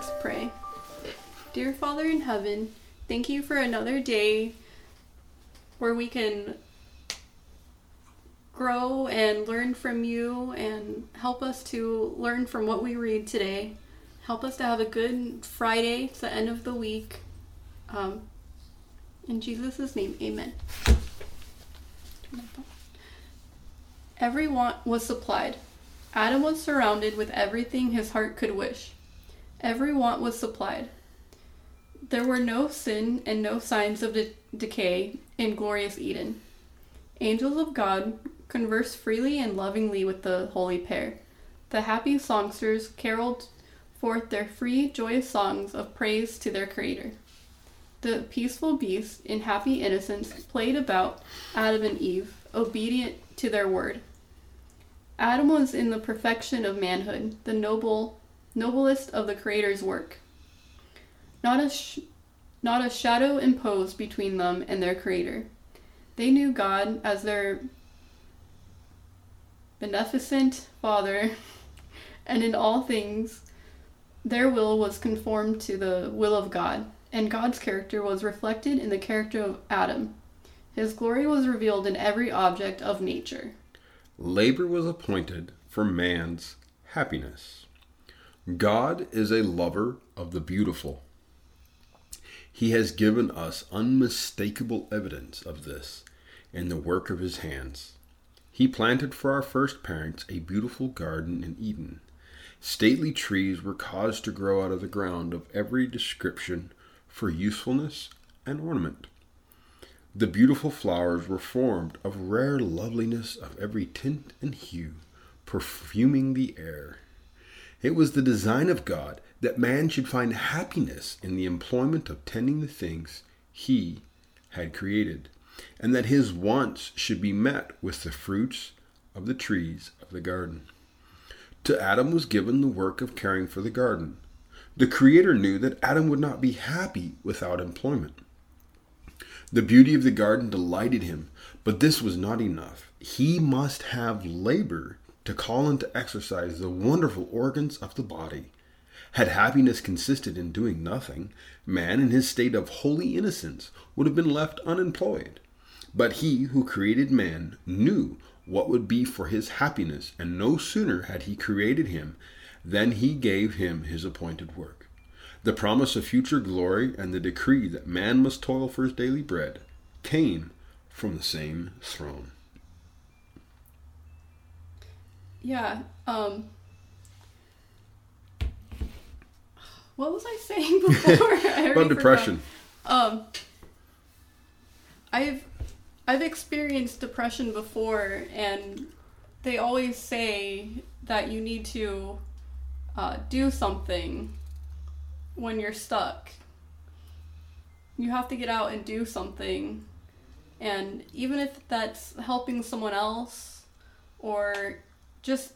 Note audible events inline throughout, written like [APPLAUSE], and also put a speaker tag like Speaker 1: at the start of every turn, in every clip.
Speaker 1: Let's pray. Dear Father in heaven, thank you for another day where we can grow and learn from you and help us to learn from what we read today. Help us to have a good Friday, it's the end of the week. Um, in Jesus' name, amen. Every want was supplied. Adam was surrounded with everything his heart could wish. Every want was supplied. There were no sin and no signs of de- decay in glorious Eden. Angels of God conversed freely and lovingly with the holy pair. The happy songsters caroled forth their free, joyous songs of praise to their Creator. The peaceful beasts, in happy innocence, played about Adam and Eve, obedient to their word. Adam was in the perfection of manhood, the noble, noblest of the Creator's work. Not a, sh- not a shadow imposed between them and their Creator. They knew God as their beneficent Father, [LAUGHS] and in all things, their will was conformed to the will of God, and God's character was reflected in the character of Adam. His glory was revealed in every object of nature.
Speaker 2: Labor was appointed for man's happiness. God is a lover of the beautiful. He has given us unmistakable evidence of this in the work of his hands. He planted for our first parents a beautiful garden in Eden. Stately trees were caused to grow out of the ground of every description for usefulness and ornament. The beautiful flowers were formed of rare loveliness of every tint and hue, perfuming the air. It was the design of God that man should find happiness in the employment of tending the things he had created, and that his wants should be met with the fruits of the trees of the garden. To Adam was given the work of caring for the garden. The Creator knew that Adam would not be happy without employment. The beauty of the garden delighted him, but this was not enough. He must have labor to call into exercise the wonderful organs of the body. Had happiness consisted in doing nothing, man in his state of holy innocence would have been left unemployed. But he who created man knew what would be for his happiness, and no sooner had he created him than he gave him his appointed work. The promise of future glory and the decree that man must toil for his daily bread came from the same throne.
Speaker 1: Yeah, um What was I saying [LAUGHS] before? I
Speaker 2: About depression.
Speaker 1: forgot. Um I've I've experienced depression before and they always say that you need to uh, do something when you're stuck. You have to get out and do something. And even if that's helping someone else or just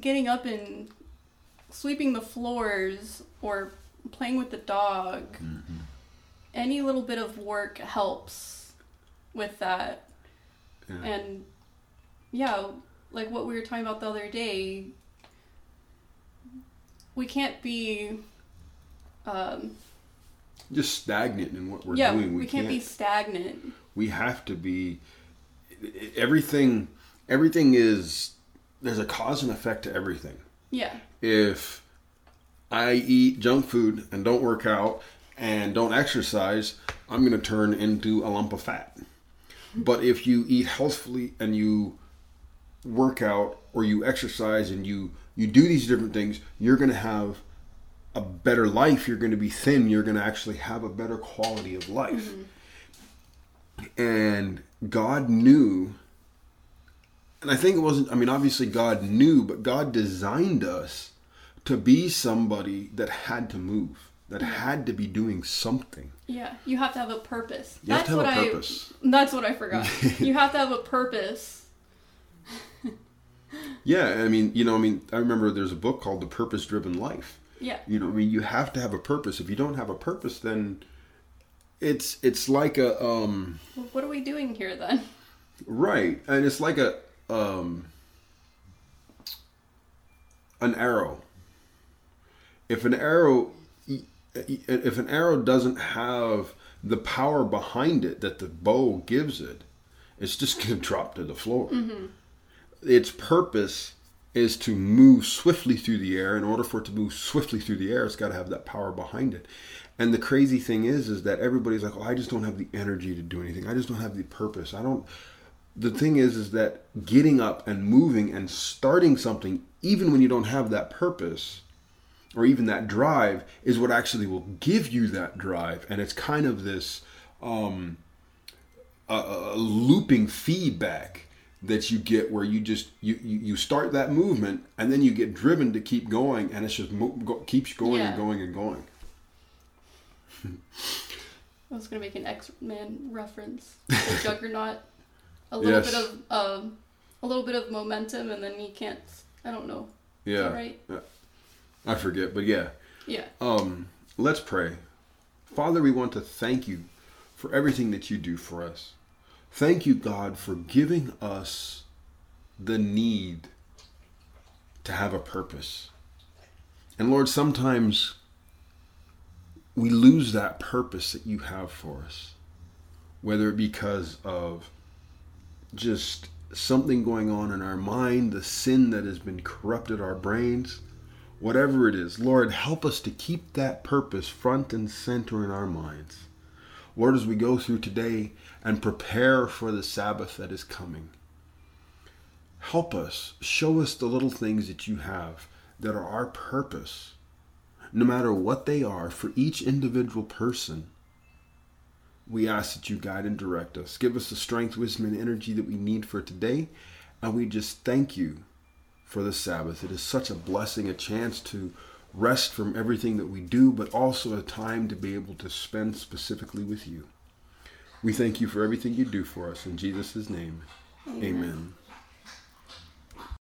Speaker 1: getting up and sweeping the floors or playing with the dog, any little bit of work helps with that.
Speaker 2: Yeah.
Speaker 1: And yeah, like what we were talking about the other day, we can't be um,
Speaker 2: Just stagnant in what we're
Speaker 1: yeah,
Speaker 2: doing.
Speaker 1: we, can't, be stagnant.
Speaker 2: we have to be everything everything is there's a cause and effect to everything.
Speaker 1: Yeah.
Speaker 2: if i eat junk food and don't work out and don't exercise i'm going to turn into a lump of fat. But if you eat healthfully and you work out or you exercise and you you do these different things you're going to have a better life. You're going to be thin. You're going to actually have a better quality of life. Mm-hmm. And God knew, and I think it wasn't, I mean, obviously God knew, but God designed us to be somebody that had to move, that had to be doing something.
Speaker 1: Yeah, you have to have a purpose.
Speaker 2: You have
Speaker 1: that's
Speaker 2: to have
Speaker 1: what
Speaker 2: a
Speaker 1: I
Speaker 2: purpose.
Speaker 1: That's what I forgot. [LAUGHS] you have to have a purpose. [LAUGHS]
Speaker 2: Yeah, I mean, you know, I mean, I remember there's a book called The Purpose Driven Life.
Speaker 1: Yeah.
Speaker 2: You know, I mean, you have to have a purpose. If you don't have a purpose, then it's it's like a um
Speaker 1: Well, what are we doing here then?
Speaker 2: Right, and it's like a um, an arrow. If an arrow, if an arrow doesn't have the power behind it that the bow gives it, it's just [LAUGHS] going to drop to the floor. Mm-hmm. Its purpose is to move swiftly through the air. In order for it to move swiftly through the air, it's got to have that power behind it. And the crazy thing is, is that everybody's like, "Oh, I just don't have the energy to do anything. I just don't have the purpose. I don't." The thing is, is that getting up and moving and starting something, even when you don't have that purpose, or even that drive is what actually will give you that drive. And it's kind of this um, looping feedback that you get where you just you, you start that movement and then you get driven to keep going and it just mo- go, keeps going yeah. and going and going. [LAUGHS]
Speaker 1: I was going to make an x-men reference. [LAUGHS] Juggernaut a little yes. bit of um, a little bit of momentum and then he can't i don't know
Speaker 2: yeah
Speaker 1: right
Speaker 2: yeah. I forget, but yeah.
Speaker 1: Yeah.
Speaker 2: Um, let's pray. Father, we want to thank you for everything that you do for us. Thank you, God, for giving us the need to have a purpose. And Lord, sometimes we lose that purpose that you have for us, whether it because of just something going on in our mind, the sin that has been corrupted our brains whatever it is, Lord, help us to keep that purpose front and center in our minds. Lord, as we go through today and prepare for the Sabbath that is coming, help us, show us the little things that you have that are our purpose, no matter what they are for each individual person. We ask that you guide and direct us. Give us the strength, wisdom, and energy that we need for today. And we just thank you for the Sabbath. It is such a blessing, a chance to rest from everything that we do, but also a time to be able to spend specifically with you. We thank you for everything you do for us. In Jesus' name, amen. amen.